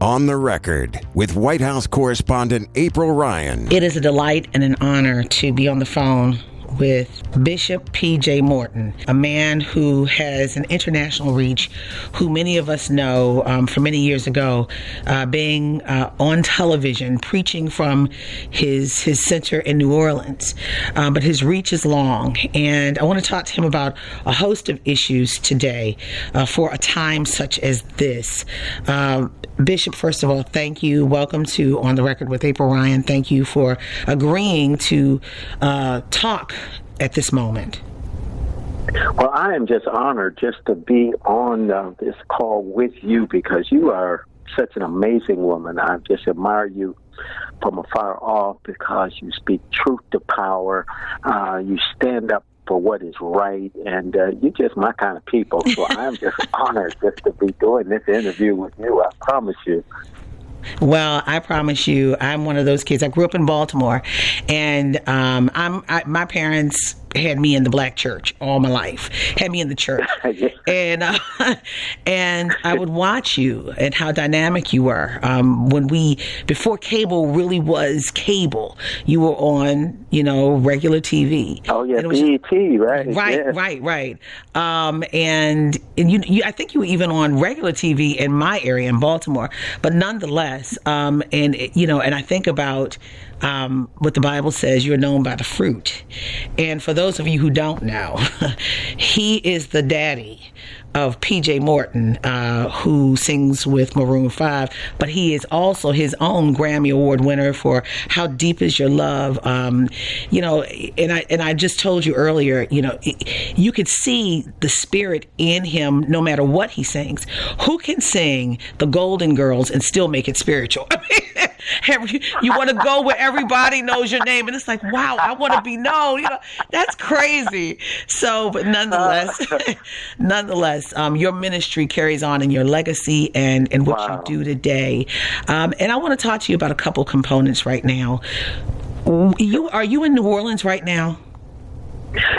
On the record with White House correspondent April Ryan. It is a delight and an honor to be on the phone with Bishop P.J. Morton, a man who has an international reach, who many of us know um, from many years ago, uh, being uh, on television preaching from his his center in New Orleans. Um, but his reach is long, and I want to talk to him about a host of issues today uh, for a time such as this. Um, Bishop, first of all, thank you. Welcome to On the Record with April Ryan. Thank you for agreeing to uh, talk at this moment. Well, I am just honored just to be on uh, this call with you because you are such an amazing woman. I just admire you from afar off because you speak truth to power. Uh, you stand up for what is right, and uh, you're just my kind of people. So I'm just honored just to be doing this interview with you. I promise you. Well, I promise you, I'm one of those kids. I grew up in Baltimore, and um, I'm I, my parents had me in the black church all my life, had me in the church, and uh, and I would watch you and how dynamic you were. Um, when we before cable really was cable, you were on you know regular TV. Oh yeah, BET, right? Right, yes. right, right. Um, and and you, you, I think you were even on regular TV in my area in Baltimore, but nonetheless, um, and you know, and I think about um, what the Bible says, you're known by the fruit. And for those of you who don't know, he is the daddy of PJ Morton, uh, who sings with Maroon 5, but he is also his own Grammy Award winner for How Deep Is Your Love. Um, you know, and I, and I just told you earlier, you know, you could see the spirit in him no matter what he sings. Who can sing the Golden Girls and still make it spiritual? Every, you want to go where everybody knows your name, and it's like, wow, I want to be known. You know, that's crazy. So, but nonetheless, nonetheless, um, your ministry carries on in your legacy and and what Wow. you do today. Um, and I want to talk to you about a couple components right now. You are you in New Orleans right now?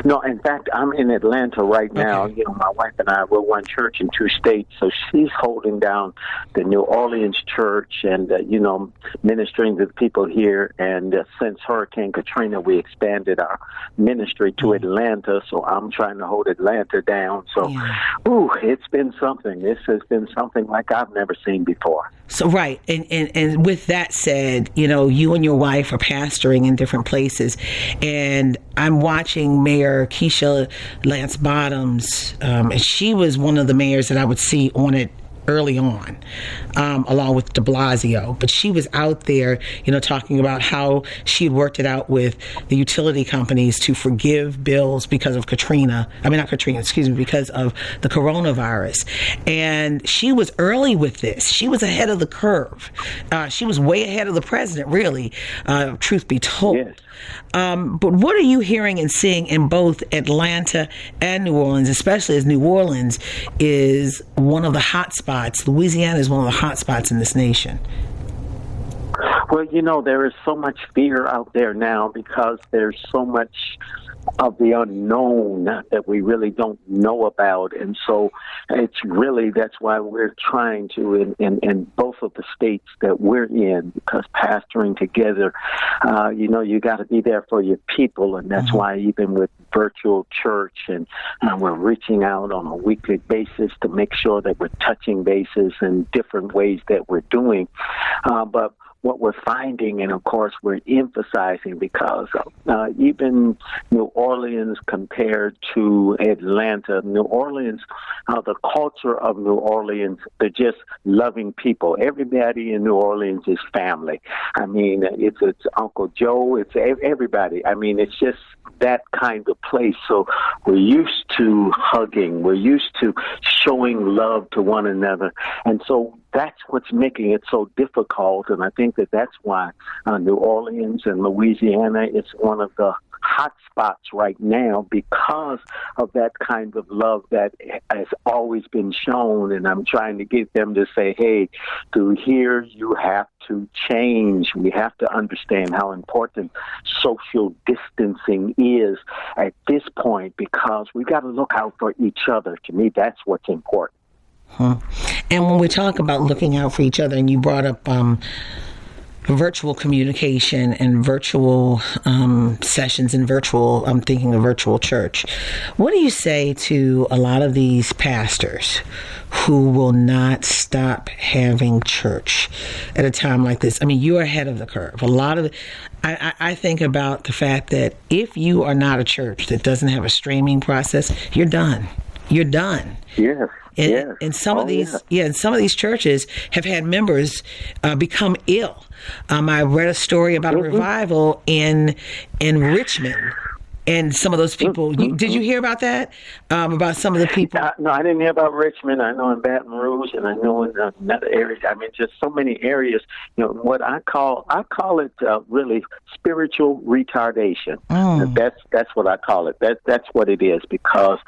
No, in fact, I'm in Atlanta right now. Okay. You know, my wife and I we're one church in two states, so she's holding down the New Orleans church and uh, you know ministering to the people here. And uh, since Hurricane Katrina, we expanded our ministry to Atlanta. So I'm trying to hold Atlanta down. So, Yeah. ooh, it's been something. This has been something like I've never seen before. So right, and, and and with that said, you know, you and your wife are pastoring in different places, and I'm watching Mayor Keisha Lance Bottoms, um, and she was one of the mayors that I would see on it early on, um, along with De Blasio. But she was out there, you know, talking about how she had worked it out with the utility companies to forgive bills because of Katrina. I mean, not Katrina, excuse me, because of the coronavirus. And she was early with this. She was ahead of the curve. Uh, she was way ahead of the president, really, uh, truth be told. Yes. Um, but what are you hearing and seeing in both Atlanta and New Orleans, especially as New Orleans is one of the hot spots? Louisiana is one of the hot spots in this nation. Well, you know, there is so much fear out there now because there's so much of the unknown that we really don't know about. And so it's really, that's why we're trying to, in, in, in both of the states that we're in, because pastoring together, uh, you know, you got to be there for your people. And that's why even with virtual church and uh, we're reaching out on a weekly basis to make sure that we're touching bases in different ways that we're doing. Uh, but what we're finding, and of course we're emphasizing because uh, even New Orleans compared to Atlanta, New Orleans, uh, the culture of New Orleans, they're just loving people. Everybody in New Orleans is family. I mean, it's it's Uncle Joe, it's everybody. I mean, it's just that kind of place. So we're used to hugging, we're used to showing love to one another, and so that's what's making it so difficult. And I think that that's why uh, New Orleans and Louisiana is one of the hot spots right now because of that kind of love that has always been shown. And I'm trying to get them to say, hey, to here you have to change. We have to understand how important social distancing is at this point because we've got to look out for each other. To me, that's what's important. And when we talk about looking out for each other, and you brought up um, virtual communication and virtual um, sessions and virtual, I'm thinking of virtual church. What do you say to a lot of these pastors who will not stop having church at a time like this? I mean, you're ahead of the curve. A lot of, I, I think about the fact that if you are not a church that doesn't have a streaming process, you're done. You're done. Yes. And, yes. and some oh, of these, yeah. yeah, and some of these churches have had members uh, become ill. Um, I read a story about Mm-hmm. a revival in in Richmond, and some of those people. You, did you hear about that? Um, about some of the people. Uh, no, I didn't hear about Richmond. I know in Baton Rouge, and I know in uh, another area. I mean, just so many areas. You know, what I call I call it uh, really spiritual retardation. Mm. That's that's what I call it. That that's what it is because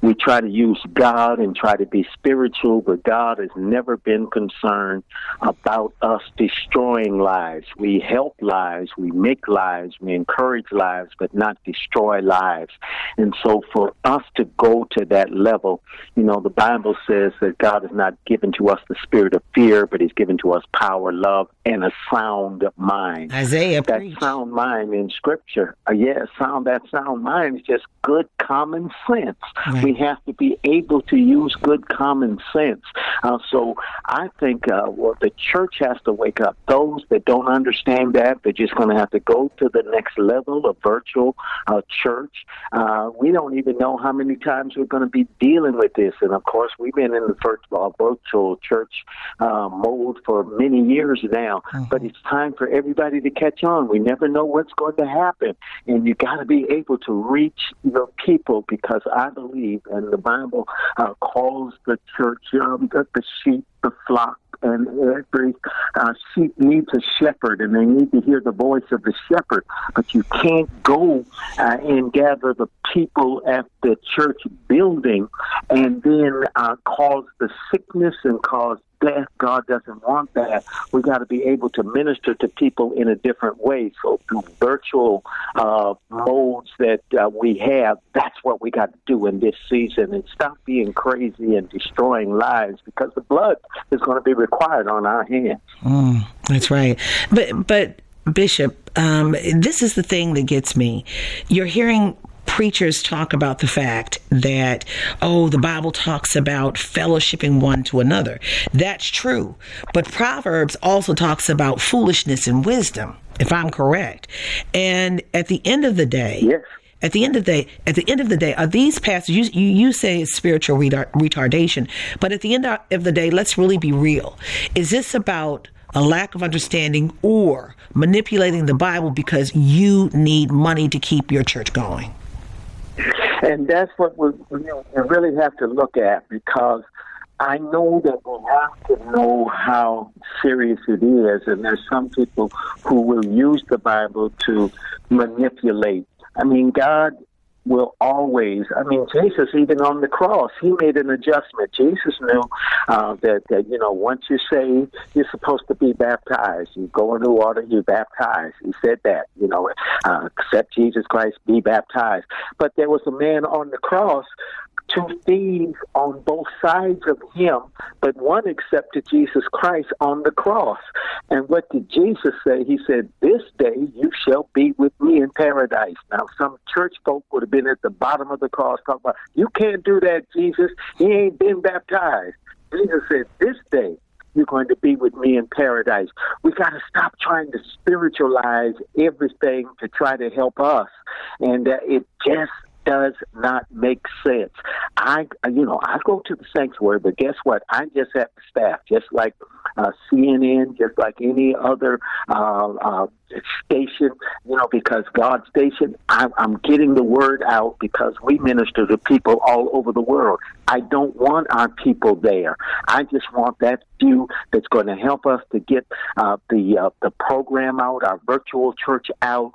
we try to use God and try to be spiritual, but God has never been concerned about us destroying lives. We help lives, we make lives, we encourage lives, but not destroy lives. And so for us to go to that level, you know, the Bible says that God has not given to us the spirit of fear, but He's given to us power, love, and a sound mind. Isaiah That preached. sound mind in Scripture, uh, yeah, sound that sound mind is just good common sense. Right. We have to be able to use good common sense. Uh, so I think uh, well, the church has to wake up. Those that don't understand that, they're just going to have to go to the next level of virtual uh, church. Uh, we don't even know how many times we're going to be dealing with this. And of course, we've been in the first, uh, virtual church uh, mode for many years now. But it's time for everybody to catch on. We never know what's going to happen. And you got to be able to reach your people because I believe, and the Bible uh, calls the church um, the, the sheep, the flock, and every uh, sheep needs a shepherd, and they need to hear the voice of the shepherd. But you can't go uh, and gather the people at the church building and then uh, cause the sickness and cause death. God doesn't want that. We got to be able to minister to people in a different way. So through virtual uh, modes that uh, we have, that's what we got to do in this season, and stop being crazy and destroying lives because the blood is going to be required on our hands. Mm, that's right. But but Bishop, um, this is the thing that gets me. You're hearing preachers talk about the fact that oh the bible talks about fellowshipping one to another that's true but proverbs also talks about foolishness and wisdom if i'm correct and at the end of the day Yes. at the end of the day, at the end of the day, are these pastors? You you, you say it's spiritual retard, retardation, but at the end of the day, let's really be real. Is this about a lack of understanding or manipulating the Bible because you need money to keep your church going? And that's what we, we really have to look at because I know that we have to know how serious it is, and there's some people who will use the Bible to manipulate. I mean, God will always. I mean, Jesus, even on the cross, he made an adjustment. Jesus knew uh, that, that you know once you're saved, you're supposed to be baptized. You go into water, you baptize. He said that. You know, uh, accept Jesus Christ, be baptized. But there was a man on the cross two thieves on both sides of him, but one accepted Jesus Christ on the cross. And what did Jesus say? He said, This day you shall be with me in paradise. Now, some church folk would have been at the bottom of the cross talking about, You can't do that, Jesus. He ain't been baptized. Jesus said, This day you're going to be with me in paradise. We got to stop trying to spiritualize everything to try to help us. And uh, it just does not make sense. I, you know, I go to the sanctuary, but guess what? I just have the staff, just like uh, CNN, just like any other uh, uh, station, you know, because God's station, I'm, I'm getting the word out because we minister to people all over the world. I don't want our people there. I just want that few that's going to help us to get uh, the uh, the program out, our virtual church out,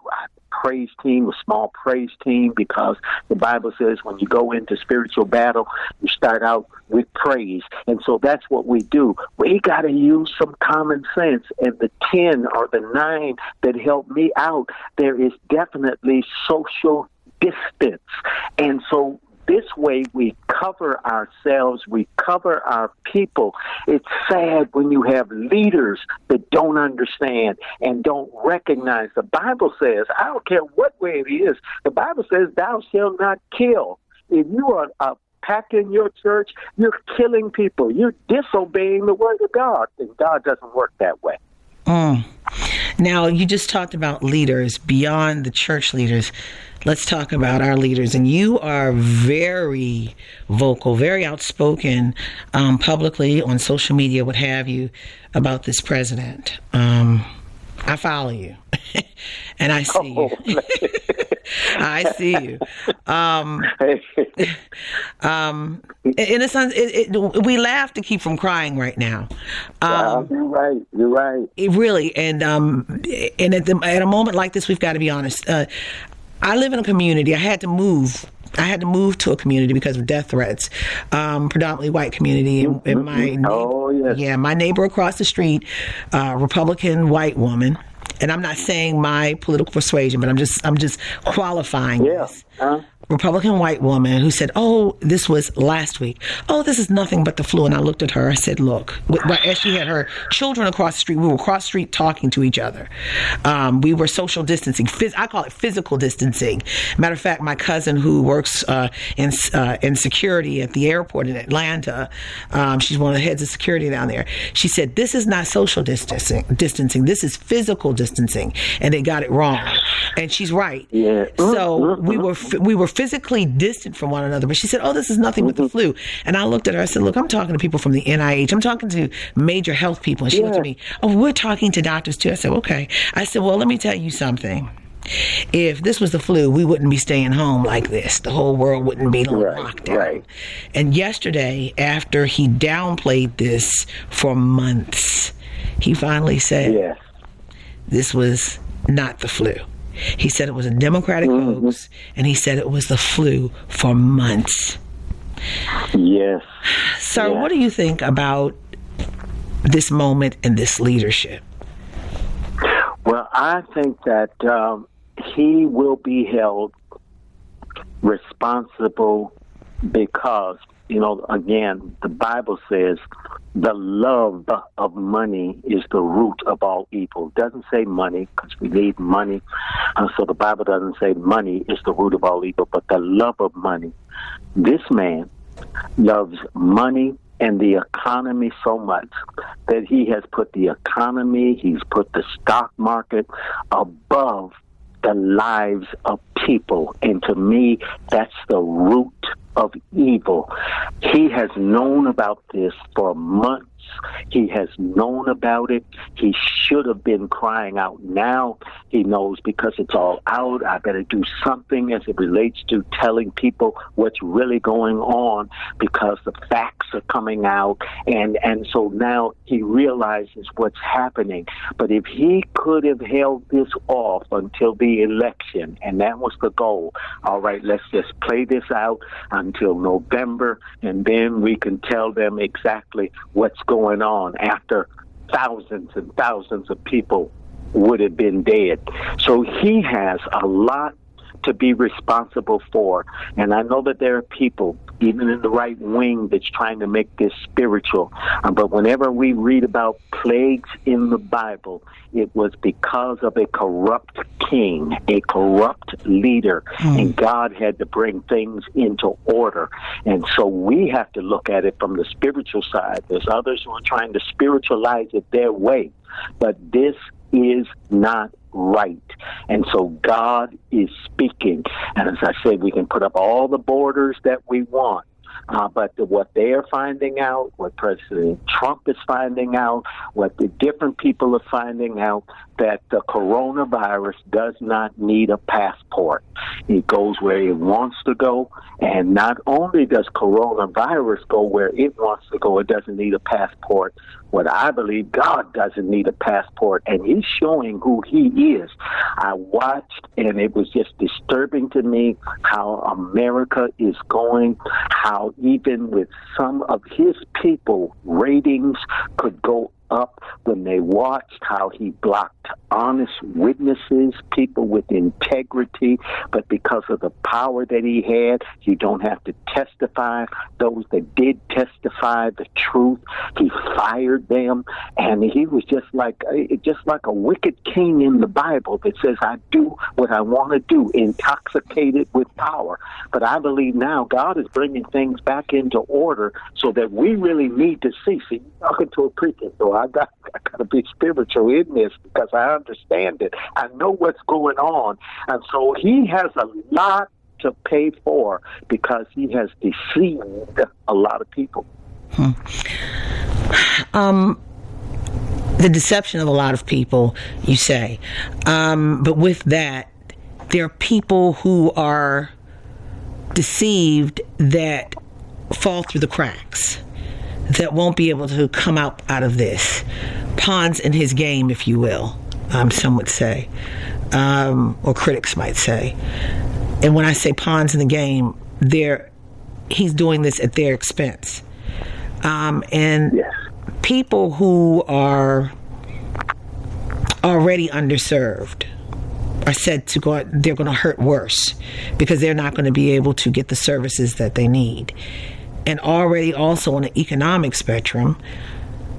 praise team, a small praise team, because the Bible says when you go into spiritual battle, you start out with praise. And so that's what we do. We got to use some common sense. And the 10 or the 9 that help me out, there is definitely social distance. And so this way we cover ourselves, we cover our people. It's sad when you have leaders that don't understand and don't recognize. The Bible says, I don't care what way it is, the Bible says, Thou shalt not kill. If you are a packing your church, you're killing people. You're disobeying the word of God, and God doesn't work that way. Mm. Now, you just talked about leaders beyond the church leaders. Let's talk about our leaders. And you are very vocal, very outspoken um, publicly on social media, what have you, about this president. Um, I follow you, and I see you. I see you. Um, um, in a sense, it, it, we laugh to keep from crying right now. Um, you're right. You're right. really, and um, and at, the, at a moment like this, we've got to be honest. Uh, I live in a community. I had to move I had to move to a community because of death threats, um, predominantly white community. And, and my oh yes. yeah, my neighbor across the street, uh, Republican white woman, and I'm not saying my political persuasion, but I'm just I'm just qualifying yeah. this. Uh-huh. Republican white woman who said, "Oh, this was last week. Oh, this is nothing but the flu." And I looked at her. I said, "Look." As she had her children across the street, we were across the street talking to each other. Um, we were social distancing. Phys- I call it physical distancing. Matter of fact, my cousin who works uh, in uh, in security at the airport in Atlanta, um, she's one of the heads of security down there. She said, "This is not social distancing. Distancing. This is physical distancing," and they got it wrong. And she's right. Yeah. So we were we were physically distant from one another. But she said, "Oh, this is nothing but the mm-hmm. flu." And I looked at her. I said, "Look, I'm talking to people from the NIH. I'm talking to major health people." And she yeah. looked at me. Oh, we're talking to doctors too. I said, "Okay." I said, "Well, let me tell you something." If this was the flu, we wouldn't be staying home like this. The whole world wouldn't be right, lockdown. Right. And yesterday, after he downplayed this for months, he finally said, yes. "This was not the flu." He said it was a Democratic mm-hmm. hoax, and he said it was the flu for months. Yes. Sir, yes. what do you think about this moment and this leadership? Well, I think that um, he will be held responsible because, you know, again, the Bible says the love of money is the root of all evil. It doesn't say money because we need money. Uh, so the Bible doesn't say money is the root of all evil, but the love of money. This man loves money and the economy so much that he has put the economy, he's put the stock market above the lives of people. And to me, that's the root of evil. He has known about this for months he has known about it. He should have been crying out. Now he knows because it's all out. I better do something as it relates to telling people what's really going on because the facts are coming out. And, and so now he realizes what's happening. But if he could have held this off until the election, and that was the goal, all right, let's just play this out until November, and then we can tell them exactly what's going on after thousands and thousands of people would have been dead. So he has a lot to be responsible for. And I know that there are people, even in the right wing, that's trying to make this spiritual. Uh, but whenever we read about plagues in the Bible, it was because of a corrupt king, a corrupt leader, mm. and God had to bring things into order. And so we have to look at it from the spiritual side. There's others who are trying to spiritualize it their way. But this is not right. And so God is speaking. And as I said, we can put up all the borders that we want. Uh, but the, what they're finding out, what President Trump is finding out, what the different people are finding out, that the coronavirus does not need a passport. It goes where it wants to go, and not only does coronavirus go where it wants to go, it doesn't need a passport. What I believe, God doesn't need a passport, and He's showing who He is. I watched, and it was just disturbing to me how America is going, how even with some of His people, ratings could go up when they watched how he blocked honest witnesses, people with integrity, but because of the power that he had, you don't have to testify. Those that did testify the truth, he fired them, and he was just like eh, just like a wicked king in the Bible that says, "I do what I want to do," intoxicated with power. But I believe now God is bringing things back into order so that we really need to see. See, talking to a preacher, so I got I got to be spiritual in this because I understand it. I know what's going on, and so he has a lot to pay for because he has deceived a lot of people. Hmm. Um, the deception of a lot of people, you say, um, but with that, there are people who are deceived that fall through the cracks that won't be able to come out out of this. Pawns in his game, if you will, um, some would say, um, or critics might say. And when I say pawns in the game, they're he's doing this at their expense. Um, and yes. people who are already underserved are said to go they're going to hurt worse because they're not going to be able to get the services that they need and already also on the economic spectrum.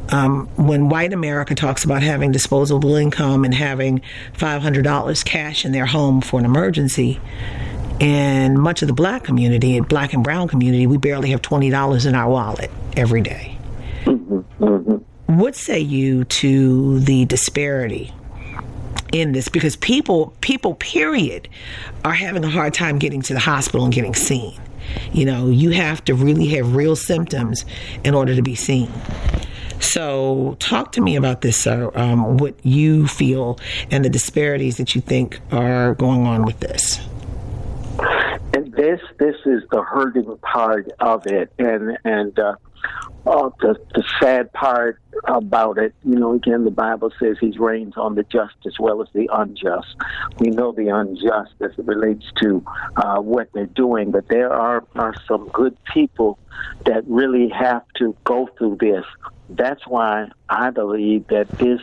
Um, when white America talks about having disposable income and having $500 cash in their home for an emergency, and much of the black community, black and brown community, we barely have $20 in our wallet every day. Mm-hmm. Mm-hmm. What say you to the disparity in this? Because people, people, period, are having a hard time getting to the hospital and getting seen. You know, you have to really have real symptoms in order to be seen. So, talk to me about this, sir. Um, what you feel and the disparities that you think are going on with this. And this, this is the hurting part of it, and and uh, Oh, the, the sad part about it, you know, again, the Bible says he rains on the just as well as the unjust. We know the unjust as it relates to uh, what they're doing, but there are, are some good people that really have to go through this. That's why I believe that this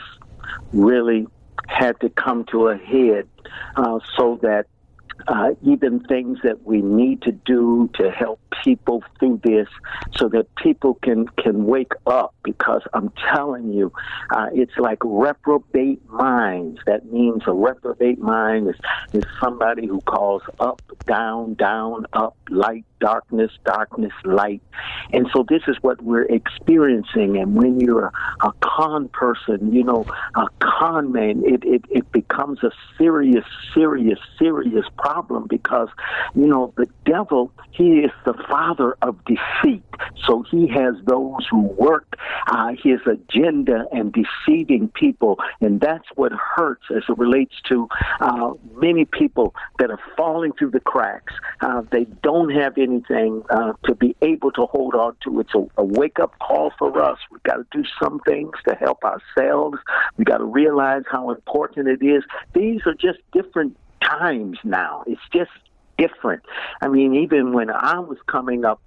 really had to come to a head uh, so that uh, even things that we need to do to help people through this so that people can, can wake up because I'm telling you, uh, it's like reprobate minds. That means a reprobate mind is, is somebody who calls up, down, down, up, light, darkness, darkness, light. And so this is what we're experiencing. And when you're a, con person, you know, a con man, it, it, it becomes a serious, serious, serious problem because, you know, the devil, he is the father of defeat. So he has those who work uh, his agenda and deceiving people. And that's what hurts as it relates to uh, many people that are falling through the cracks. Uh, they don't have anything uh, to be able to hold on to. It's a, a wake up call for us. We've got to do some things to help ourselves. We've got to realize how important it is. These are just different times now. It's just different. I mean, even when I was coming up,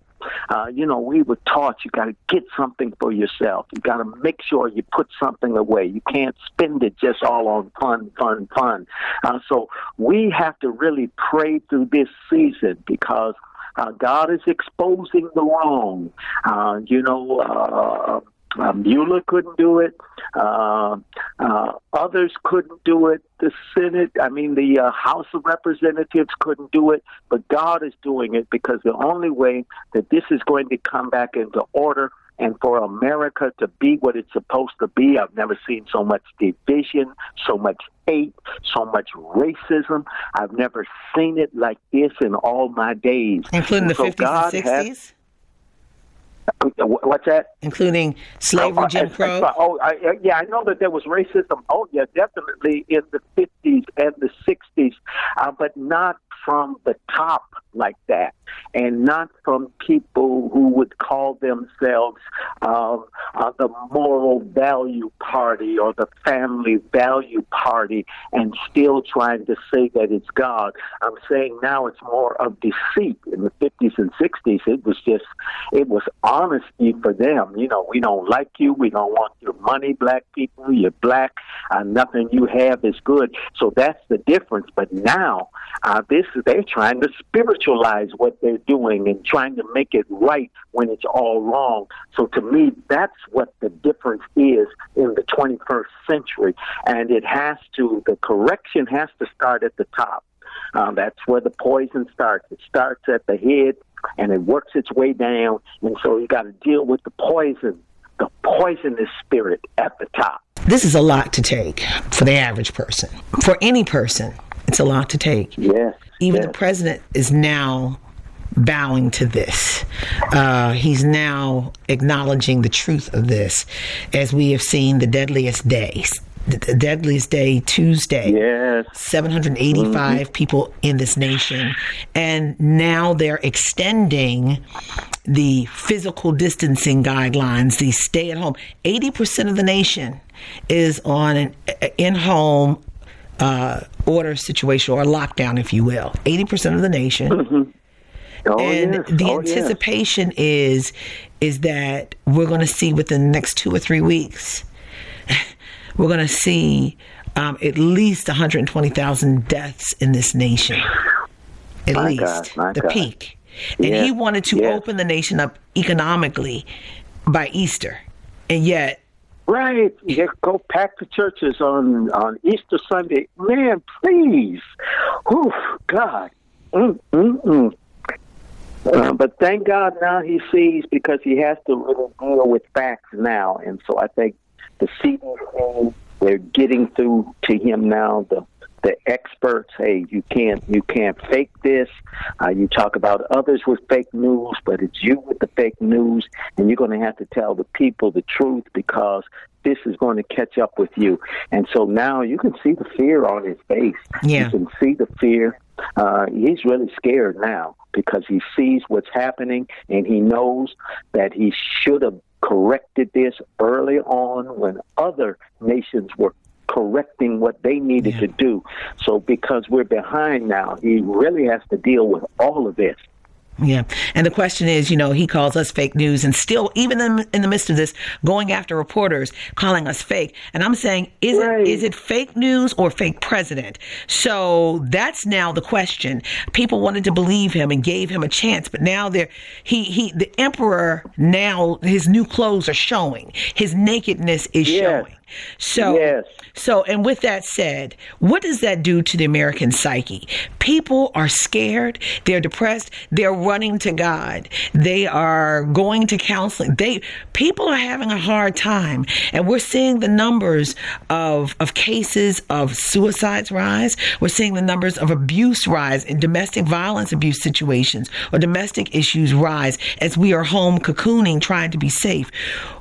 uh, you know, we were taught you got to get something for yourself. You got to make sure you put something away. You can't spend it just all on fun, fun, fun. Uh, so we have to really pray through this season because God is exposing the wrong. Uh, you know, uh, uh, Mueller couldn't do it. Uh, uh, others couldn't do it. The Senate, I mean, the uh, House of Representatives couldn't do it. But God is doing it because the only way that this is going to come back into order and for America to be what it's supposed to be, I've never seen so much division, so much hate, so much racism. I've never seen it like this in all my days. Including the so 50s God and 60s? Has, What's that? Including slavery, oh, Jim Crow. Oh, I, yeah, I know that there was racism. Oh, yeah, definitely in the fifties and the sixties, uh, but not from the top like that, and not from people who would call themselves uh, uh, the moral value party or the family value party, and still trying to say that it's God. I'm saying now it's more of deceit. In the 50s and 60s, it was just it was honesty for them. You know, we don't like you. We don't want your money, black people. You're black. Uh, nothing you have is good. So that's the difference. But now, uh, this they're trying to spiritualize what they're doing and trying to make it right when it's all wrong. So to me, that's what the difference is in the 21st century. And it has to, the correction has to start at the top. Um, that's where the poison starts. It starts at the head and it works its way down. And so you got to deal with the poison, the poisonous spirit at the top. This is a lot to take for the average person. For any person, it's a lot to take. Yes. Even yes. the president is now bowing to this. Uh, he's now acknowledging the truth of this, as we have seen the deadliest days. The deadliest day, Tuesday. Yes. 785 mm-hmm. people in this nation. And now they're extending the physical distancing guidelines, the stay at home. 80% of the nation is on an in home uh, order situation or lockdown, if you will. 80% of the nation. Mm-hmm. Oh, and yes. the oh, anticipation yes. is is that we're going to see within the next two or three weeks, we're going to see um, at least 120,000 deaths in this nation. At my least God, the God. peak. And yes. he wanted to open the nation up economically by Easter. And yet Right. You go pack the churches on on Easter Sunday. Man, please. Oh God. Mm, mm, mm. Uh, but thank God now he sees because he has to really deal with facts now. And so I think the CDC, they're getting through to him now. The the experts, hey, you can't you can't fake this. Uh, you talk about others with fake news, but it's you with the fake news, and you're going to have to tell the people the truth because this is going to catch up with you. And so now you can see the fear on his face. Yeah. You can see the fear. Uh, he's really scared now because he sees what's happening and he knows that he should have corrected this early on when other nations were correcting what they needed Yeah. to do. So because we're behind now, he really has to deal with all of this. Yeah. And the question is, you know, he calls us fake news and still, even in, in the midst of this, going after reporters, calling us fake. And I'm saying, is Right. it is it fake news or fake president? So that's now the question. People wanted to believe him and gave him a chance, but now they're, he, he, the emperor now, his new clothes are showing. His nakedness is Yes. showing. So, Yes. so, and with that said, what does that do to the American psyche? People are scared. They're depressed. They're running to God. They are going to counseling. They, people are having a hard time. And we're seeing the numbers of, of cases of suicides rise. We're seeing the numbers of abuse rise in domestic violence abuse situations or domestic issues rise as we are home cocooning, trying to be safe.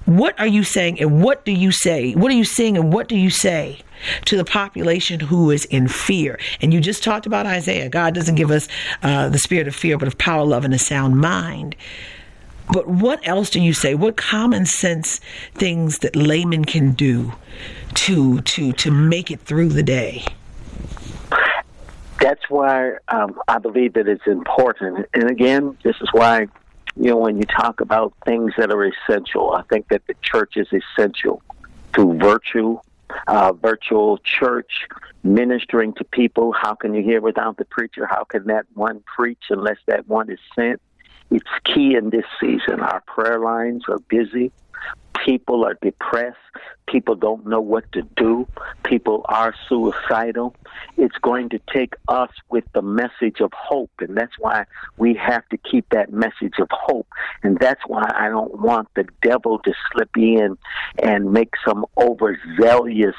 What are you saying and what do you say? What are you seeing and what do you say to the population who is in fear? And you just talked about Isaiah. God doesn't give us uh, the spirit of fear, but of power, love, and a sound mind. But what else do you say? What common sense things that laymen can do to to to make it through the day? That's why um, I believe that it's important. And again, this is why, you know, when you talk about things that are essential, I think that the church is essential through virtue, uh, virtual church, ministering to people. How can you hear without the preacher? How can that one preach unless that one is sent? It's key in this season. Our prayer lines are busy. People are depressed. People don't know what to do. People are suicidal. It's going to take us with the message of hope, and that's why we have to keep that message of hope. And that's why I don't want the devil to slip in and make some overzealous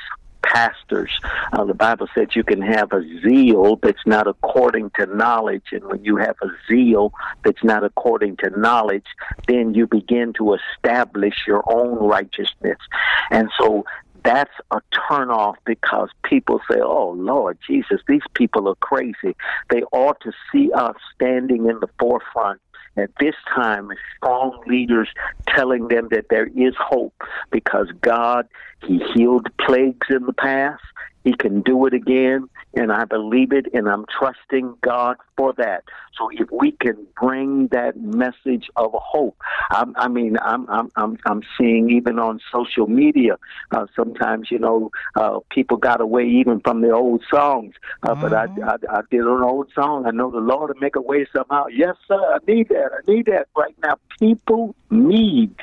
pastors. Uh, the Bible says you can have a zeal that's not according to knowledge, and when you have a zeal that's not according to knowledge, then you begin to establish your own righteousness. And so that's a turnoff because people say, "Oh Lord Jesus, these people are crazy." They ought to see us standing in the forefront at this time strong leaders telling them that there is hope because God, He healed plagues in the past. He can do it again, and I believe it, and I'm trusting God for that. So if we can bring that message of hope, I, I mean, I'm I'm I'm I'm seeing even on social media. Uh, sometimes you know uh, people got away even from the old songs, uh, mm-hmm. but I, I I did an old song. I know the Lord will make a way somehow. Yes, sir. I need that. I need that right now. People need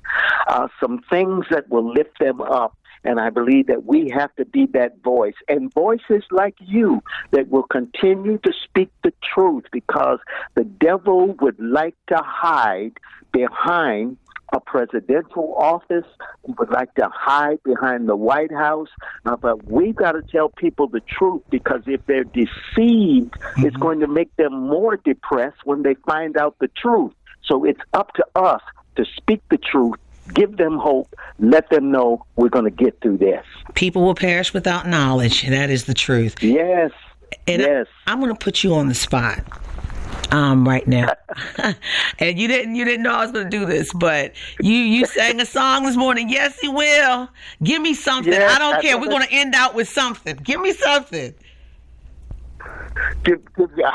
uh, some things that will lift them up and I believe that we have to be that voice and voices like you that will continue to speak the truth because the devil would like to hide behind a presidential office. He would like to hide behind the White House. Uh, but we've got to tell people the truth because if they're deceived, mm-hmm. it's going to make them more depressed when they find out the truth. So it's up to us to speak the truth give them hope, let them know we're going to get through this. People will perish without knowledge. That is the truth. Yes. And yes. I, am going to put you on the spot. Um, right now, and you didn't you didn't know I was going to do this, but you you sang a song this morning. Yes, he will. Give me something. Yes, I don't care. We're going to end out with something. Give me something. Give, give,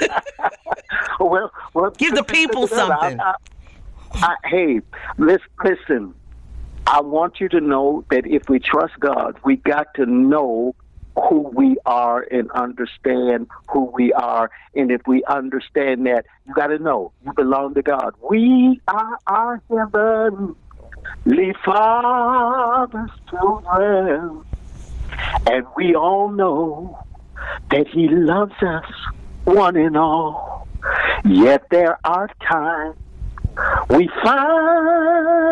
well, well, give the people something. I, I, I, hey, listen, listen. I want you to know that if we trust God, we got to know who we are and understand who we are. And if we understand that, you got to know you belong to God. We are our heavenly Father's children. And we all know that He loves us, one and all. Yet there are times we find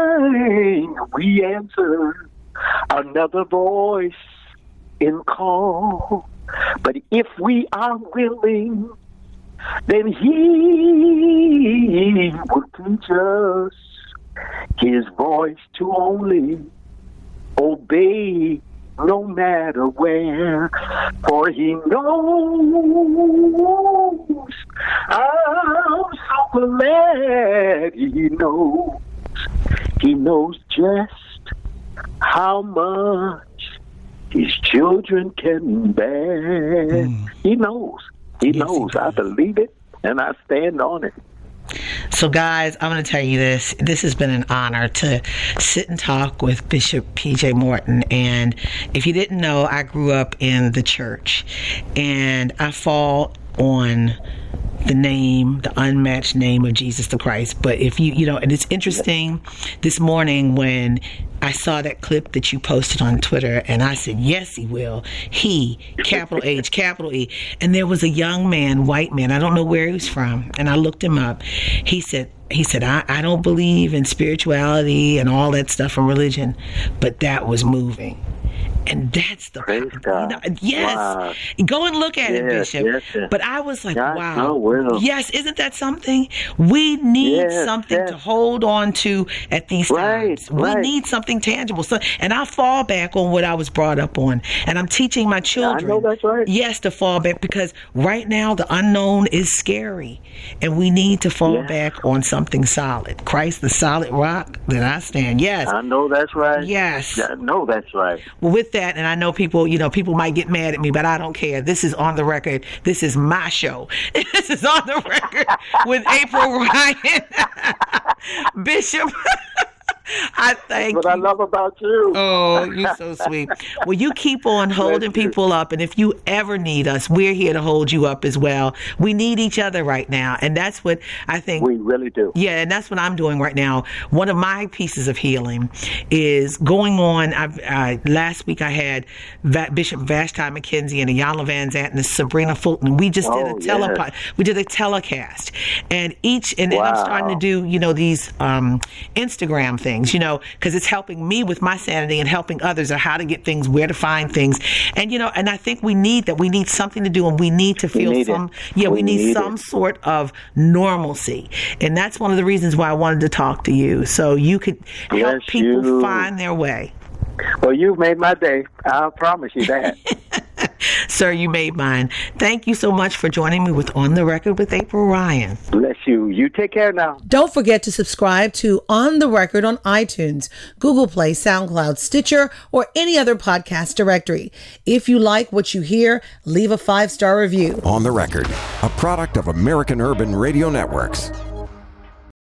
we answer another voice in call. But if we are willing, then He will teach us His voice to only obey no matter where, for he knows. Glad he knows. He knows just how much his children can bear. Mm. He knows. He yes, knows. He I believe it and I stand on it. So, guys, I'm going to tell you this. This has been an honor to sit and talk with Bishop PJ Morton. And if you didn't know, I grew up in the church and I fall on the name, the unmatched name of Jesus the Christ. But if you, you know, and it's interesting this morning when I saw that clip that you posted on Twitter, and I said, Yes, he will. He, capital H, capital E. And there was a young man, white man, I don't know where he was from, and I looked him up. He said, he said, I, I don't believe in spirituality and all that stuff and religion, but that was moving. And that's the Praise God. You know, yes. Wow. Go and look at yes, it, Bishop. Yes, yes. But I was like, God, wow. Yes, isn't that something? We need something to hold on to at these right, times. We right. need something tangible. So and I fall back on what I was brought up on. And I'm teaching my children. I know that's right. Yes, to fall back because right now the unknown is scary. And we need to fall back on something solid. Christ the solid rock that I stand. Yes. I know that's right. Yes. I know that's right. Well that, and I know people, you know, people might get mad at me, but I don't care. This is on the record. This is my show. This is on the record with April Ryan, Bishop. I thank what you. I love about you. Oh, you're so sweet. Well, you keep on holding people up, and if you ever need us, we're here to hold you up as well. We need each other right now, and that's what I think we really do. Yeah, and that's what I'm doing right now. One of my pieces of healing is going on. I, last week I had Bishop Vashti McKenzie and Iyanla Vanzant and Sabrina Fulton. We just oh, did a telepod. Yes. We did a telecast, and each and then wow. I'm starting to do you know these um, Instagram things things, you know, because it's helping me with my sanity and helping others or how to get things, where to find things. And, you know, and I think we need that. We need something to do and we need to feel some, it. yeah, we, We need, need some it. sort of normalcy. And that's one of the reasons why I wanted to talk to you. So you could help people you. find their way. Well, you've made my day. I promise you that. Sir, you made mine. Thank you so much for joining me with On the Record with April Ryan. Bless you. You take care now. Don't forget to subscribe to On the Record on iTunes, Google Play, SoundCloud, Stitcher, or any other podcast directory. If you like what you hear, leave a five star review. On the record, a product of American Urban Radio Networks.